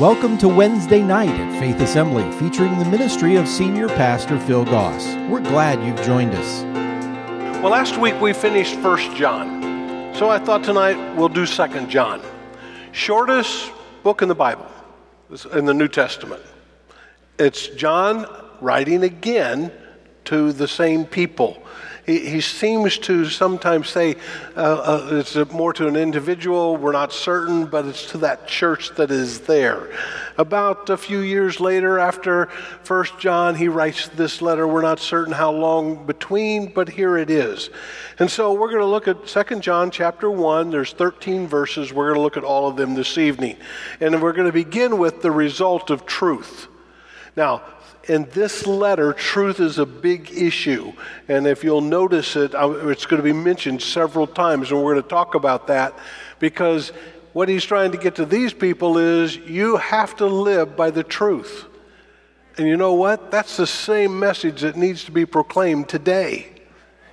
Welcome to Wednesday night at Faith Assembly, featuring the ministry of Senior Pastor Phil Goss. We're glad you've joined us. Well, last week we finished First John, so I thought tonight we'll do Second John. Shortest book in the Bible, in the New Testament. It's John writing again to the same people he, he seems to sometimes say uh, uh, it's more to an individual, we're not certain, but it's to that church that is there. About a few years later, after First John, he writes this letter. We're not certain how long between, but here it is. And so we're going to look at Second John chapter 1. There's 13 verses. We're going to look at all of them this evening. And we're going to begin with the result of truth. Now, in this letter, truth is a big issue. And if you'll notice it, it's going to be mentioned several times, and we're going to talk about that because what he's trying to get to these people is you have to live by the truth. And you know what? That's the same message that needs to be proclaimed today.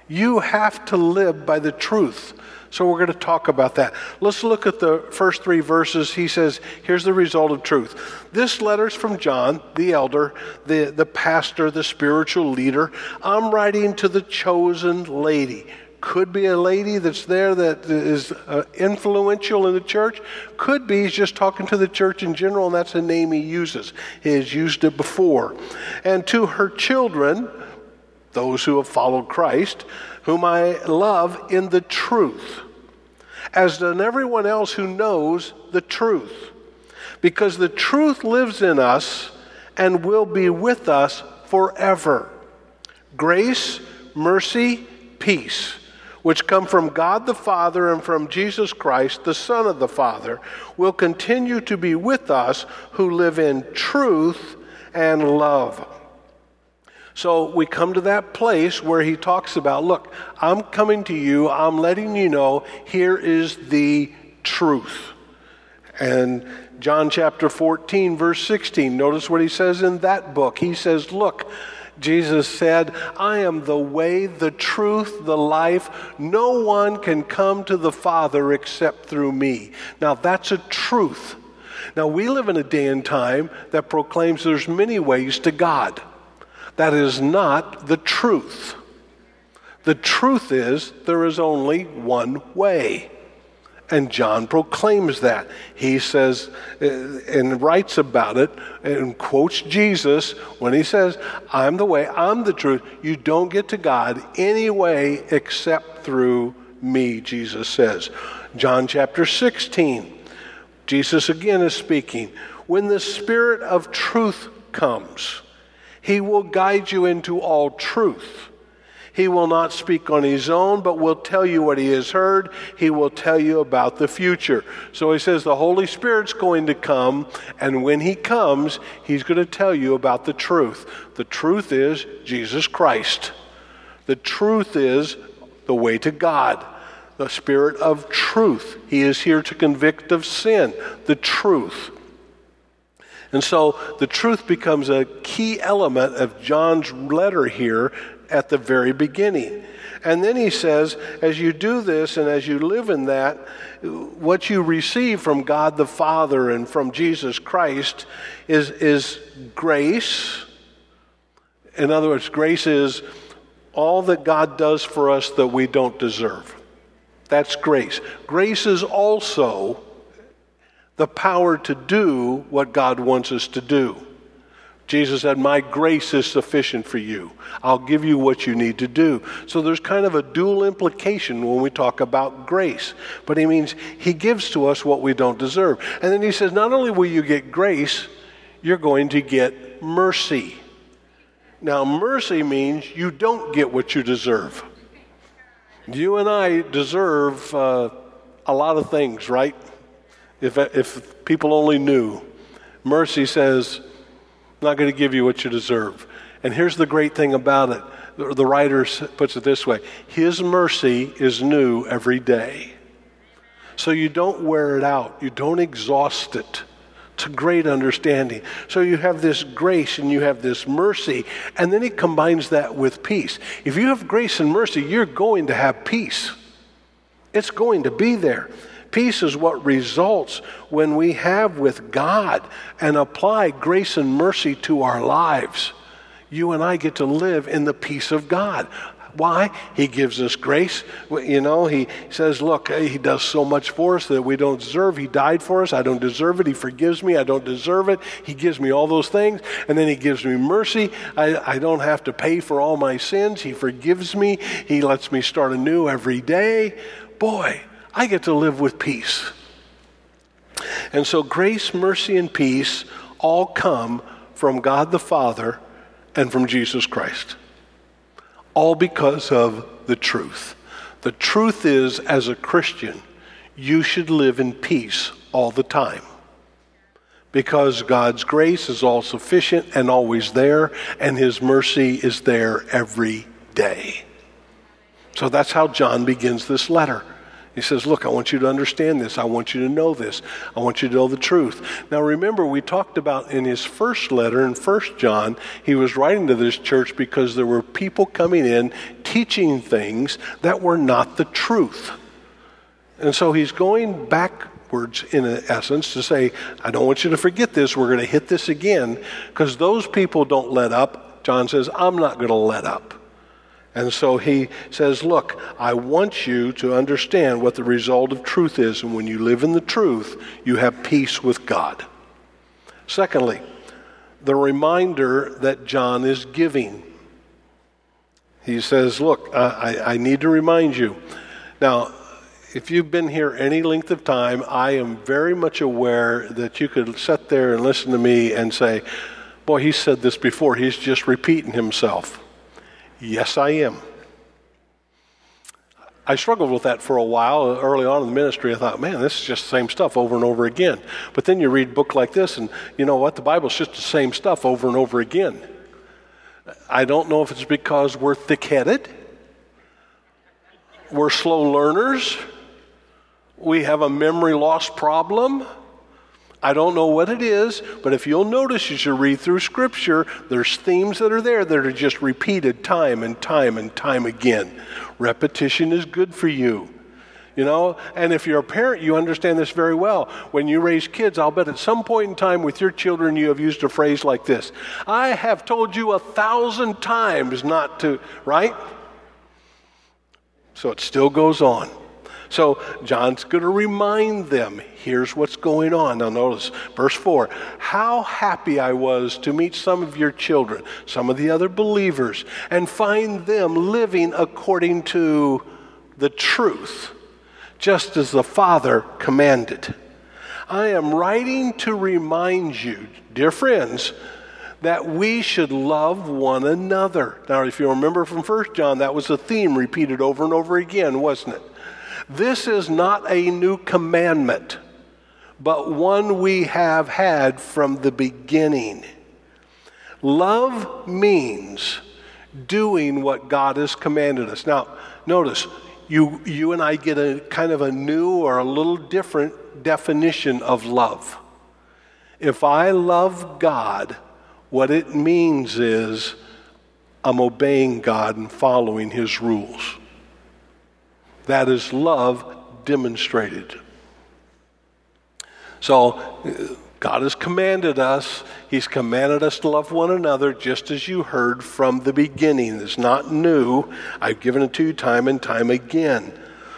You have to live by the truth. So we're going to talk about that. Let's look at the first three verses. He says, Here's the result of truth. This letter's from John, the elder, the, the pastor, the spiritual leader. I'm writing to the chosen lady. Could be a lady that's there that is uh, influential in the church. Could be he's just talking to the church in general, and that's a name he uses. He has used it before. And to her children, those who have followed Christ, whom I love in the truth, as does everyone else who knows the truth. Because the truth lives in us and will be with us forever. Grace, mercy, peace, which come from God the Father and from Jesus Christ, the Son of the Father, will continue to be with us who live in truth and love. So we come to that place where he talks about look, I'm coming to you, I'm letting you know here is the truth. And John chapter 14, verse 16, notice what he says in that book. He says, Look, Jesus said, I am the way, the truth, the life. No one can come to the Father except through me. Now, that's a truth. Now, we live in a day and time that proclaims there's many ways to God. That is not the truth. The truth is there is only one way. And John proclaims that. He says uh, and writes about it and quotes Jesus when he says, I'm the way, I'm the truth. You don't get to God any way except through me, Jesus says. John chapter 16, Jesus again is speaking. When the Spirit of truth comes, he will guide you into all truth. He will not speak on his own, but will tell you what he has heard. He will tell you about the future. So he says the Holy Spirit's going to come, and when he comes, he's going to tell you about the truth. The truth is Jesus Christ. The truth is the way to God, the Spirit of truth. He is here to convict of sin, the truth. And so the truth becomes a key element of John's letter here at the very beginning. And then he says, as you do this and as you live in that, what you receive from God the Father and from Jesus Christ is, is grace. In other words, grace is all that God does for us that we don't deserve. That's grace. Grace is also the power to do what God wants us to do. Jesus said, My grace is sufficient for you. I'll give you what you need to do. So there's kind of a dual implication when we talk about grace. But he means he gives to us what we don't deserve. And then he says, Not only will you get grace, you're going to get mercy. Now, mercy means you don't get what you deserve. You and I deserve uh, a lot of things, right? If, if people only knew. Mercy says, I'm not going to give you what you deserve. And here's the great thing about it the writer puts it this way His mercy is new every day. So you don't wear it out, you don't exhaust it. It's a great understanding. So you have this grace and you have this mercy, and then he combines that with peace. If you have grace and mercy, you're going to have peace. It's going to be there. Peace is what results when we have with God and apply grace and mercy to our lives. You and I get to live in the peace of God. Why? He gives us grace. You know, He says, Look, eh, He does so much for us that we don't deserve. He died for us. I don't deserve it. He forgives me. I don't deserve it. He gives me all those things. And then He gives me mercy. I, I don't have to pay for all my sins. He forgives me. He lets me start anew every day. Boy, I get to live with peace. And so, grace, mercy, and peace all come from God the Father and from Jesus Christ all because of the truth. The truth is, as a Christian, you should live in peace all the time because God's grace is all sufficient and always there, and His mercy is there every day. So that's how John begins this letter. He says, Look, I want you to understand this. I want you to know this. I want you to know the truth. Now, remember, we talked about in his first letter in First John, he was writing to this church because there were people coming in teaching things that were not the truth. And so he's going backwards, in essence, to say, I don't want you to forget this. We're going to hit this again because those people don't let up. John says, I'm not going to let up. And so he says, Look, I want you to understand what the result of truth is. And when you live in the truth, you have peace with God. Secondly, the reminder that John is giving. He says, Look, I, I need to remind you. Now, if you've been here any length of time, I am very much aware that you could sit there and listen to me and say, Boy, he said this before. He's just repeating himself. Yes, I am. I struggled with that for a while early on in the ministry. I thought, man, this is just the same stuff over and over again. But then you read a book like this, and you know what? The Bible's just the same stuff over and over again. I don't know if it's because we're thick headed, we're slow learners, we have a memory loss problem. I don't know what it is, but if you'll notice as you read through Scripture, there's themes that are there that are just repeated time and time and time again. Repetition is good for you. You know, and if you're a parent, you understand this very well. When you raise kids, I'll bet at some point in time with your children, you have used a phrase like this I have told you a thousand times not to, right? So it still goes on. So John's going to remind them here's what's going on. Now, notice verse 4 How happy I was to meet some of your children, some of the other believers, and find them living according to the truth, just as the Father commanded. I am writing to remind you, dear friends, that we should love one another. Now, if you remember from 1 John, that was a theme repeated over and over again, wasn't it? This is not a new commandment, but one we have had from the beginning. Love means doing what God has commanded us. Now, notice, you, you and I get a kind of a new or a little different definition of love. If I love God, what it means is I'm obeying God and following His rules. That is love demonstrated. So, uh, God has commanded us, He's commanded us to love one another just as you heard from the beginning. It's not new. I've given it to you time and time again.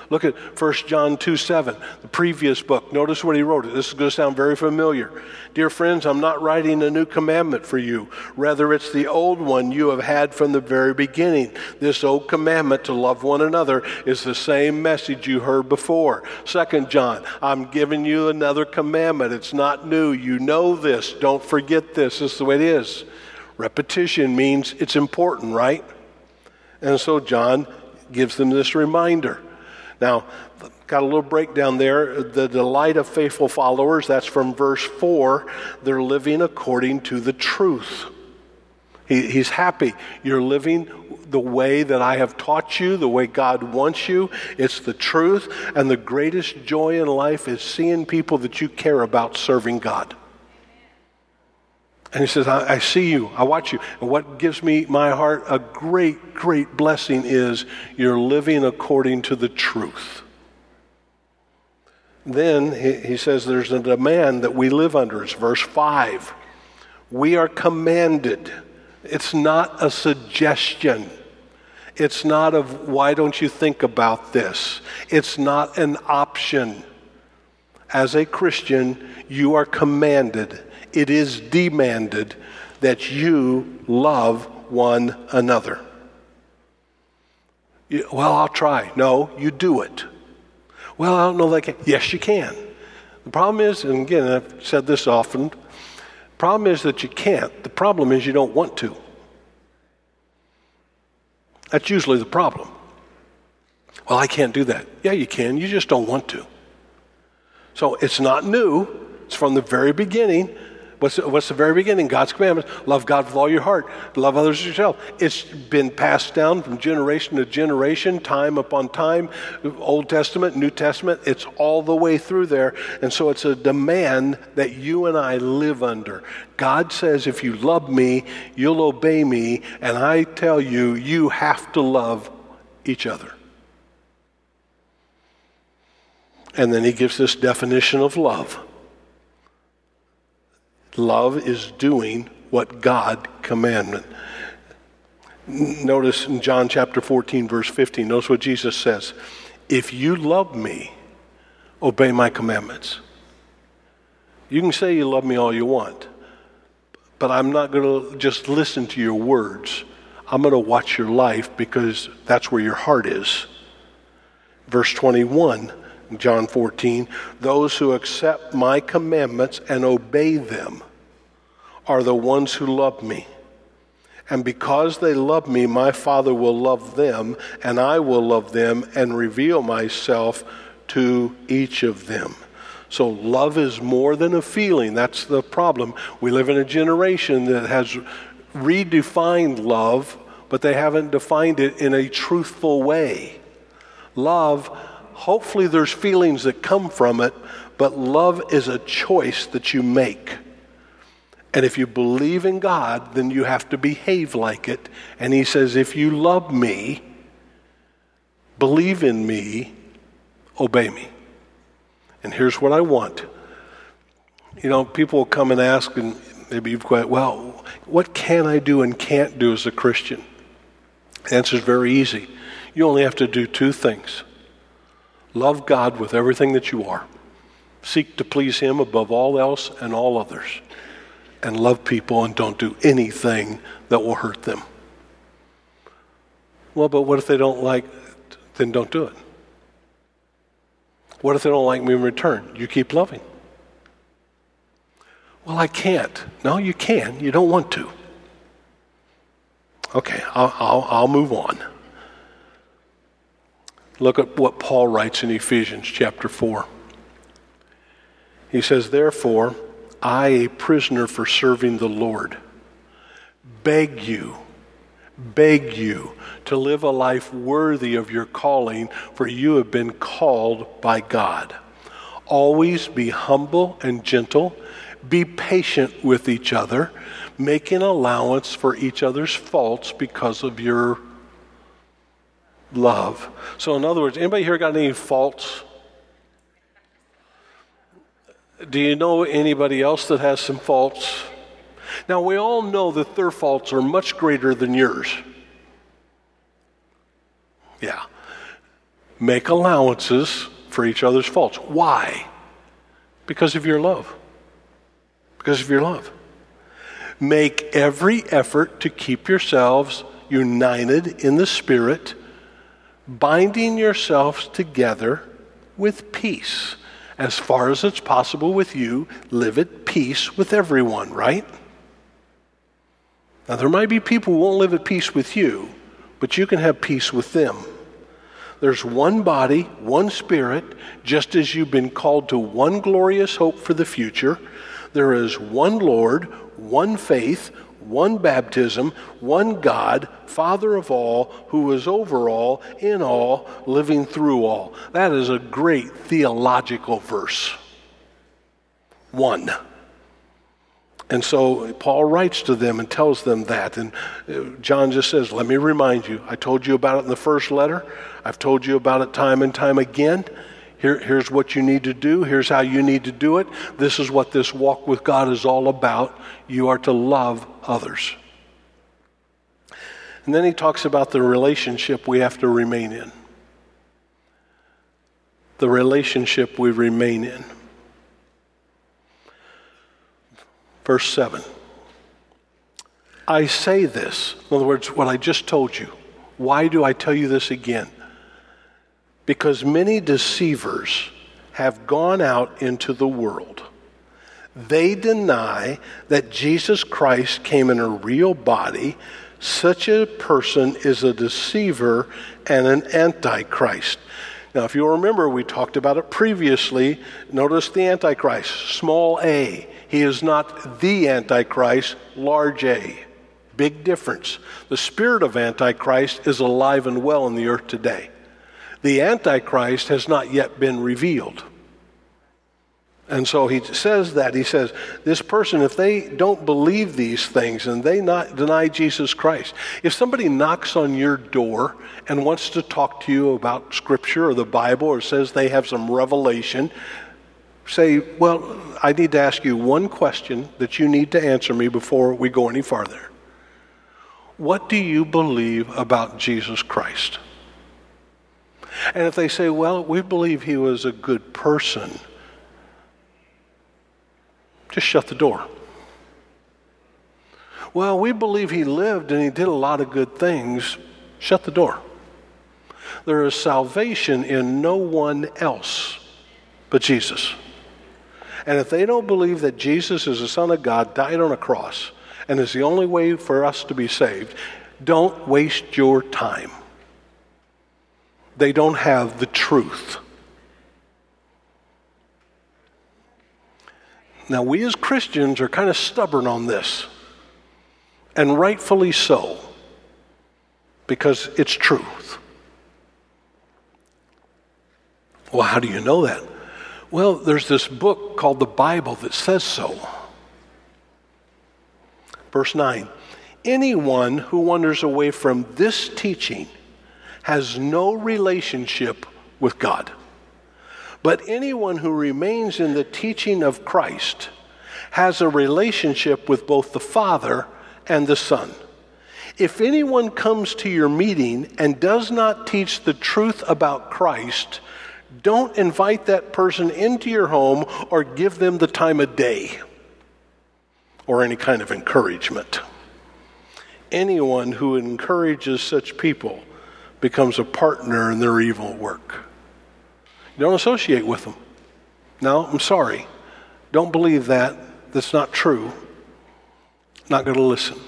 Look at 1 John 2 7, the previous book. Notice what he wrote. This is going to sound very familiar. Dear friends, I'm not writing a new commandment for you. Rather, it's the old one you have had from the very beginning. This old commandment to love one another is the same message you heard before. 2 John, I'm giving you another commandment. It's not new. You know this. Don't forget this. This is the way it is. Repetition means it's important, right? And so John gives them this reminder. Now, got a little breakdown there. The delight of faithful followers, that's from verse 4. They're living according to the truth. He, he's happy. You're living the way that I have taught you, the way God wants you. It's the truth. And the greatest joy in life is seeing people that you care about serving God. And he says, I, I, see you, I watch you. And what gives me my heart a great, great blessing is you're living according to the truth. Then he, he says there's a demand that we live under. It's verse 5. We are commanded. It's not a suggestion. It's not of why don't you think about this? It's not an option. As a Christian, you are commanded, it is demanded that you love one another. You, well, I'll try. No, you do it. Well, I don't know that I can. Yes, you can. The problem is, and again, I've said this often, the problem is that you can't. The problem is you don't want to. That's usually the problem. Well, I can't do that. Yeah, you can. You just don't want to. So it's not new. It's from the very beginning. What's, what's the very beginning? God's commandments. Love God with all your heart. Love others as yourself. It's been passed down from generation to generation, time upon time. Old Testament, New Testament. It's all the way through there. And so it's a demand that you and I live under. God says, if you love me, you'll obey me. And I tell you, you have to love each other. And then he gives this definition of love. Love is doing what God commanded. Notice in John chapter 14, verse 15, notice what Jesus says. If you love me, obey my commandments. You can say you love me all you want, but I'm not going to just listen to your words. I'm going to watch your life because that's where your heart is. Verse 21 John 14, those who accept my commandments and obey them are the ones who love me. And because they love me, my Father will love them, and I will love them and reveal myself to each of them. So, love is more than a feeling. That's the problem. We live in a generation that has redefined love, but they haven't defined it in a truthful way. Love hopefully there's feelings that come from it, but love is a choice that you make. And if you believe in God, then you have to behave like it. And he says, if you love me, believe in me, obey me. And here's what I want. You know, people will come and ask, and maybe you've got, well, what can I do and can't do as a Christian? The answer is very easy. You only have to do two things Love God with everything that you are. Seek to please Him above all else and all others. And love people and don't do anything that will hurt them. Well, but what if they don't like, then don't do it. What if they don't like me in return? You keep loving. Well, I can't. No, you can. You don't want to. Okay, I'll, I'll, I'll move on. Look at what Paul writes in Ephesians chapter 4. He says, Therefore, I, a prisoner for serving the Lord, beg you, beg you to live a life worthy of your calling, for you have been called by God. Always be humble and gentle, be patient with each other, making allowance for each other's faults because of your love. So, in other words, anybody here got any faults? Do you know anybody else that has some faults? Now, we all know that their faults are much greater than yours. Yeah. Make allowances for each other's faults. Why? Because of your love. Because of your love. Make every effort to keep yourselves united in the Spirit binding yourselves together with peace. As far as it's possible with you, live at peace with everyone, right? Now, there might be people who won't live at peace with you, but you can have peace with them. There's one body, one spirit, just as you've been called to one glorious hope for the future. There is one Lord, one faith, one baptism, one God, Father of all, who is over all, in all, living through all. That is a great theological verse. One. And so Paul writes to them and tells them that. And uh, John just says, Let me remind you, I told you about it in the first letter. I've told you about it time and time again. Here, here's what you need to do. Here's how you need to do it. This is what this walk with God is all about. You are to love others. And then he talks about the relationship we have to remain in. The relationship we remain in. Verse 7. I say this. In other words, what I just told you. Why do I tell you this again? Because many deceivers have gone out into the world. They deny that Jesus Christ came in a real body. Such a person is a deceiver and an antichrist. Now, if you'll remember, we talked about it previously. Notice the Antichrist, small a. He is not the Antichrist, large a. Big difference. The spirit of Antichrist is alive and well in the earth today. The Antichrist has not yet been revealed. And so he says that. He says, this person, if they don't believe these things and they not deny Jesus Christ, if somebody knocks on your door and wants to talk to you about Scripture or the Bible or says they have some revelation, say, well, I need to ask you one question that you need to answer me before we go any farther. What do you believe about Jesus Christ? And if they say, well, we believe he was a good person, just shut the door. Well, we believe he lived and he did a lot of good things, shut the door. There is salvation in no one else but Jesus. And if they don't believe that Jesus is the Son of God, died on a cross, and is the only way for us to be saved, don't waste your time. They don't have the truth. Now, we as Christians are kind of stubborn on this, and rightfully so, because it's truth. Well, how do you know that? Well, there's this book called the Bible that says so. Verse 9 Anyone who wanders away from this teaching has no relationship with God. But anyone who remains in the teaching of Christ has a relationship with both the Father and the Son. If anyone comes to your meeting and does not teach the truth about Christ, don't invite that person into your home or give them the time of day or any kind of encouragement. Anyone who encourages such people becomes a partner in their evil work. Don't associate with them. No, I'm sorry. Don't believe that. That's not true. Not going to listen.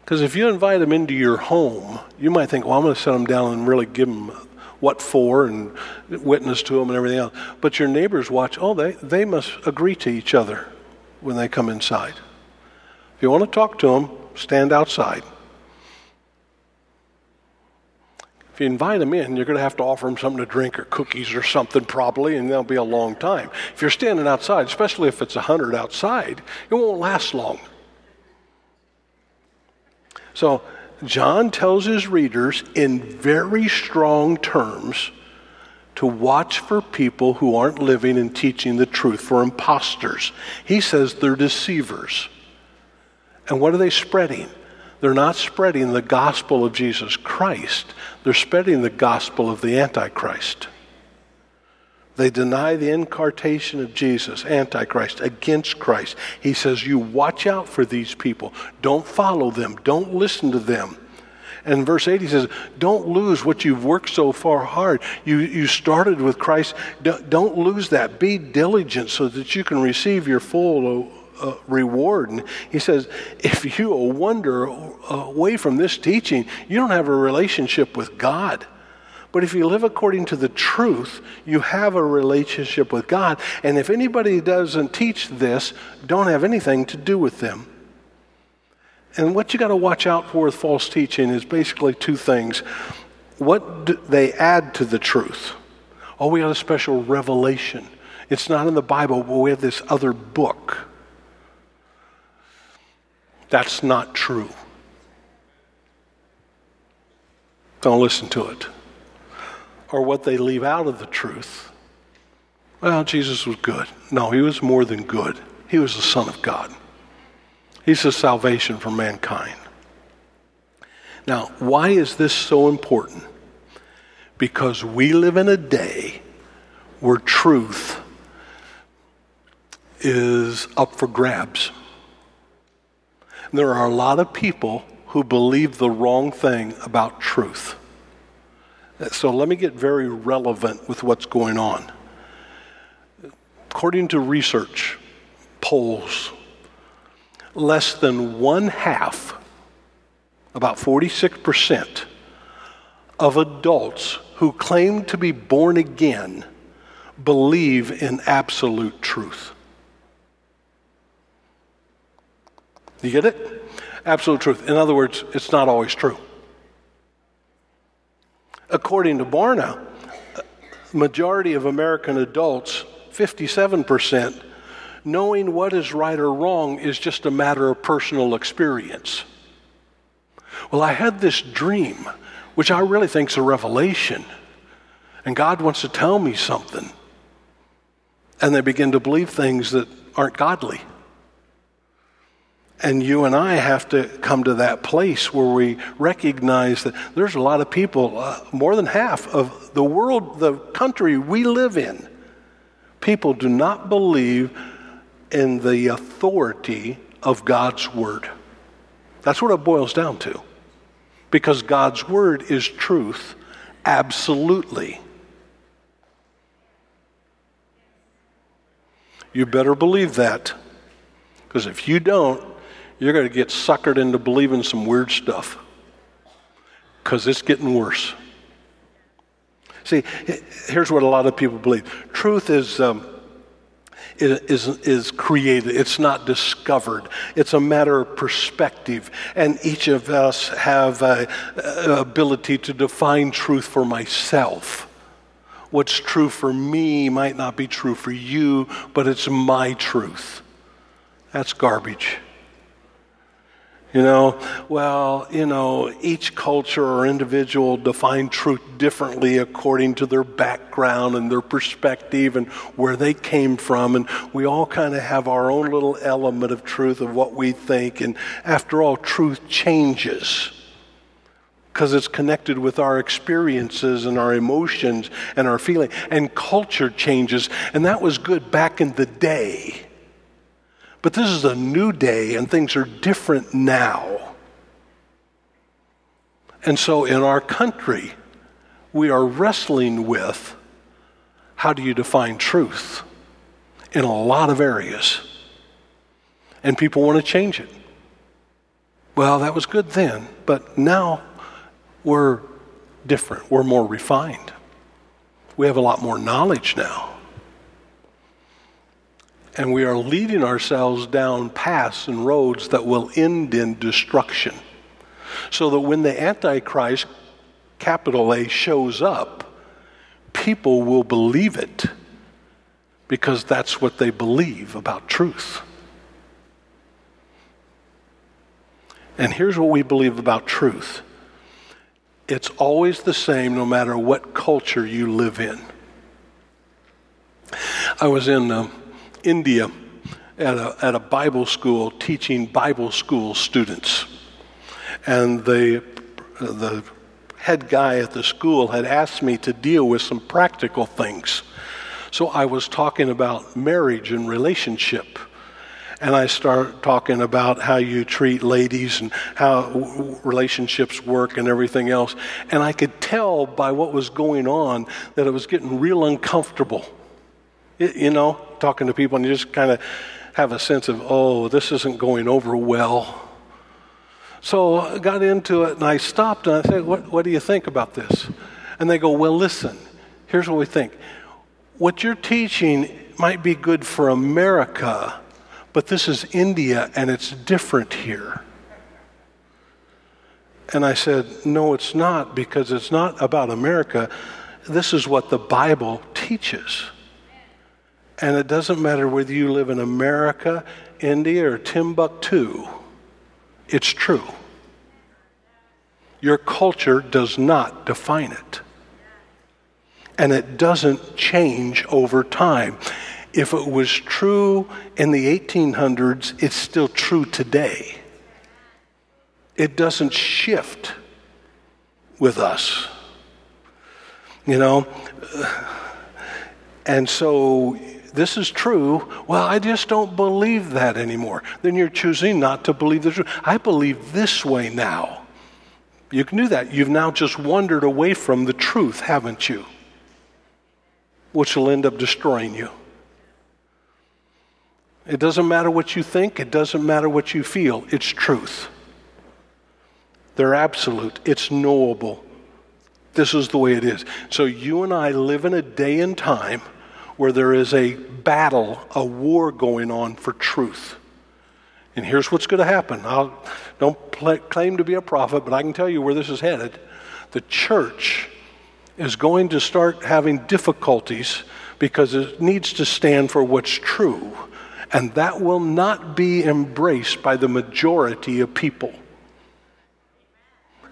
Because if you invite them into your home, you might think, well, I'm going to sit them down and really give them what for and witness to them and everything else. But your neighbors watch, oh, they, they must agree to each other when they come inside. If you want to talk to them, stand outside. If you invite them in, you're going to have to offer them something to drink or cookies or something probably, and that'll be a long time. If you're standing outside, especially if it's 100 outside, it won't last long. So, John tells his readers in very strong terms to watch for people who aren't living and teaching the truth, for imposters. He says they're deceivers. And what are they spreading? They're not spreading the gospel of Jesus Christ, they're spreading the gospel of the Antichrist. They deny the incarnation of Jesus, Antichrist, against Christ. He says, You watch out for these people. Don't follow them. Don't listen to them. And verse 8, he says, Don't lose what you've worked so far hard. You, you started with Christ. Don't, don't lose that. Be diligent so that you can receive your full uh, reward. And he says, If you wander away from this teaching, you don't have a relationship with God. But if you live according to the truth, you have a relationship with God. And if anybody doesn't teach this, don't have anything to do with them. And what you got to watch out for with false teaching is basically two things. What do they add to the truth? Oh, we got a special revelation. It's not in the Bible, but we have this other book. That's not true. Don't listen to it. or what they leave out of the truth. Well, Jesus was good. No, he was more than good. He was the Son of God. He's the salvation for mankind. Now, why is this so important? Because we live in a day where truth is up for grabs. There are a lot of people who believe the wrong thing about truth. So let me get very relevant with what's going on. According to research, polls, less than one half, about 46%, of adults who claim to be born again believe in absolute truth. You get it? Absolute truth. In other words, it's not always true. According to Barna, majority of American adults, 57%, knowing what is right or wrong is just a matter of personal experience. Well, I had this dream, which I really think is a revelation, and God wants to tell me something. And they begin to believe things that aren't godly. And you and I have to come to that place where we recognize that there's a lot of people, uh, more than half of the world, the country we live in, people do not believe in the authority of God's Word. That's what it boils down to. Because God's Word is truth, absolutely. You better believe that. Because if you don't, you're going to get suckered into believing some weird stuff because it's getting worse. See, here's what a lot of people believe truth is. Um, is, is created. It's not discovered. It's a matter of perspective. And each of us have a, a ability to define truth for myself. What's true for me might not be true for you, but it's my truth. That's garbage. You know, well, you know, each culture or individual define truth differently according to their background and their perspective and where they came from. And we all kind of have our own little element of truth of what we think. And after all, truth changes because it's connected with our experiences and our emotions and our feeling. And culture changes. And that was good back in the day. But this is a new day and things are different now. And so in our country, we are wrestling with how do you define truth in a lot of areas. And people want to change it. Well, that was good then, but now we're different. We're more refined. We have a lot more knowledge now and we are leading ourselves down paths and roads that will end in destruction. So that when the Antichrist, capital A, shows up, people will believe it because that's what they believe about truth. And here's what we believe about truth it's always the same no matter what culture you live in. I was in. Uh, India at a, at a Bible school teaching Bible school students. And the, the head guy at the school had asked me to deal with some practical things. So I was talking about marriage and relationship. And I start talking about how you treat ladies and how relationships work and everything else. And I could tell by what was going on that it was getting real uncomfortable. It, you know, talking to people and you just kind of have a sense of, oh, this isn't going over well. So I got into it and I stopped and I said, what, what do you think about this? And they go, well, listen, here's what we think. What you're teaching might be good for America, but this is India and it's different here. And I said, no, it's not because it's not about America. This is what the Bible teaches. And it doesn't matter whether you live in America, India, or Timbuktu, it's true. Your culture does not define it. and it doesn't change over time. If it was true in the 1800s, it's still true today. It doesn't shift with us. You know? And so this is true. Well, I just don't believe that anymore. Then you're choosing not to believe the truth. I believe this way now. You can do that. You've now just wandered away from the truth, haven't you? Which will end up destroying you. It doesn't matter what you think, it doesn't matter what you feel. It's truth. They're absolute, it's knowable. This is the way it is. So you and I live in a day and time where there is a battle, a war going on for truth. And here's what's going to happen. I don't claim to be a prophet, but I can tell you where this is headed. The church is going to start having difficulties because it needs to stand for what's true. And that will not be embraced by the majority of people.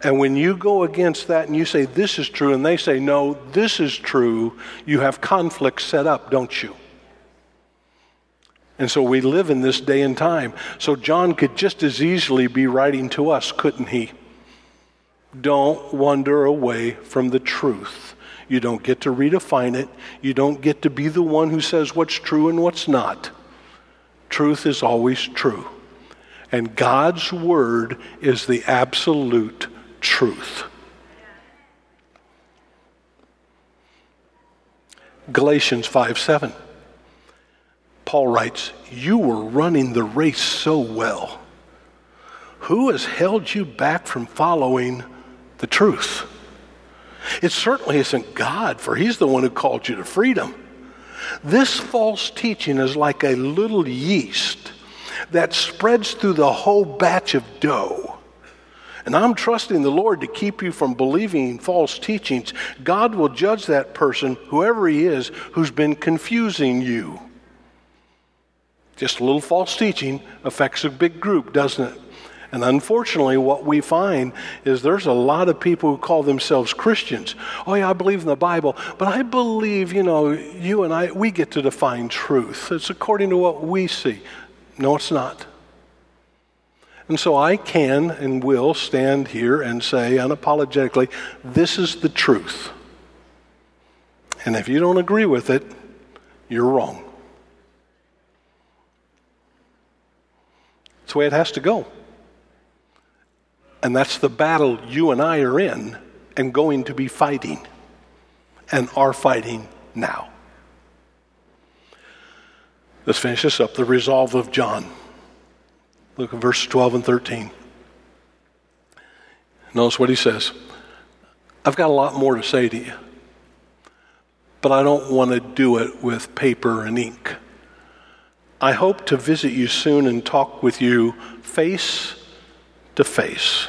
And when you go against that and you say, this is true, and they say, no, this is true, you have conflict set up, don't you? And so we live in this day and time. So John could just as easily be writing to us, couldn't he? Don't wander away from the truth. You don't get to redefine it. You don't get to be the one who says what's true and what's not. Truth is always true. And God's word is the absolute truth. Galatians 5 7. Paul writes, You were running the race so well. Who has held you back from following the truth? It certainly isn't God, for He's the one who called you to freedom. This false teaching is like a little yeast that spreads through the whole batch of dough. And I'm trusting the Lord to keep you from believing false teachings. God will judge that person, whoever he is, who's been confusing you. Just a little false teaching affects a big group, doesn't it? And unfortunately, what we find is there's a lot of people who call themselves Christians. Oh, yeah, I believe in the Bible, but I believe, you know, you and I, we get to define truth. It's according to what we see. No, it's not. And so I can and will stand here and say unapologetically, this is the truth. And if you don't agree with it, you're wrong. It's the way it has to go. And that's the battle you and I are in and going to be fighting and are fighting now. Let's finish this up the resolve of John. Look at verse 12 and 13. Notice what he says. I've got a lot more to say to you, but I don't want to do it with paper and ink. I hope to visit you soon and talk with you face to face.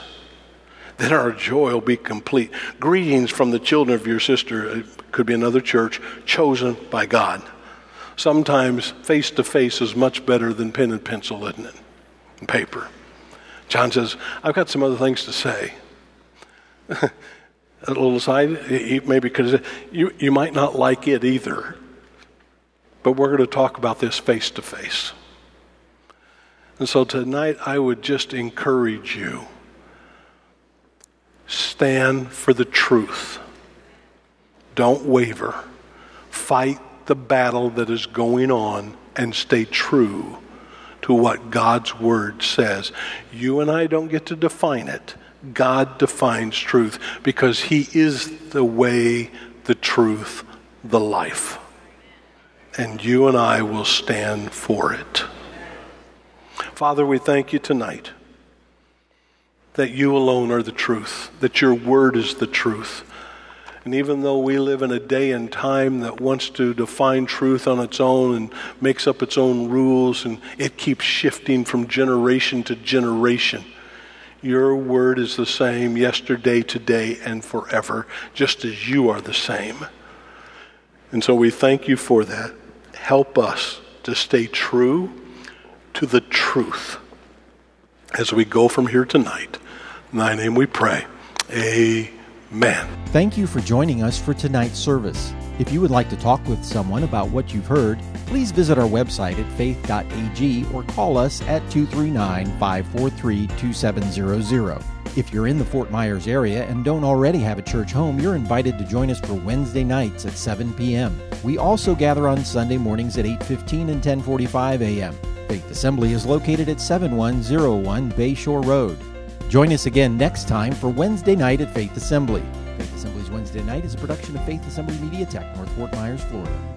Then our joy will be complete. Greetings from the children of your sister. It could be another church chosen by God. Sometimes face to face is much better than pen and pencil, isn't it? And paper. John says, I've got some other things to say. a little aside, maybe because you, you might not like it either, but we're going to talk about this face to face. And so tonight, I would just encourage you stand for the truth. Don't waver. Fight the battle that is going on and stay true to what God's Word says. You and I don't get to define it. God defines truth because He is the way, the truth, the life. And you and I will stand for it. Father, we thank you tonight that you alone are the truth, that your word is the truth. And even though we live in a day and time that wants to define truth on its own and makes up its own rules, and it keeps shifting from generation to generation, your word is the same yesterday, today, and forever, just as you are the same. And so we thank you for that. Help us to stay true to the truth as we go from here tonight. In thy name we pray. Amen. Thank you for joining us for tonight's service. If you would like to talk with someone about what you've heard, please visit our website at faith.ag or call us at 239 543 2700. If you're in the Fort Myers area and don't already have a church home, you're invited to join us for Wednesday nights at 7 p.m. We also gather on Sunday mornings at 8:15 and 10:45 a.m. Faith Assembly is located at 7101 Bayshore Road. Join us again next time for Wednesday night at Faith Assembly. Faith Assembly's Wednesday night is a production of Faith Assembly Media Tech, North Fort Myers, Florida.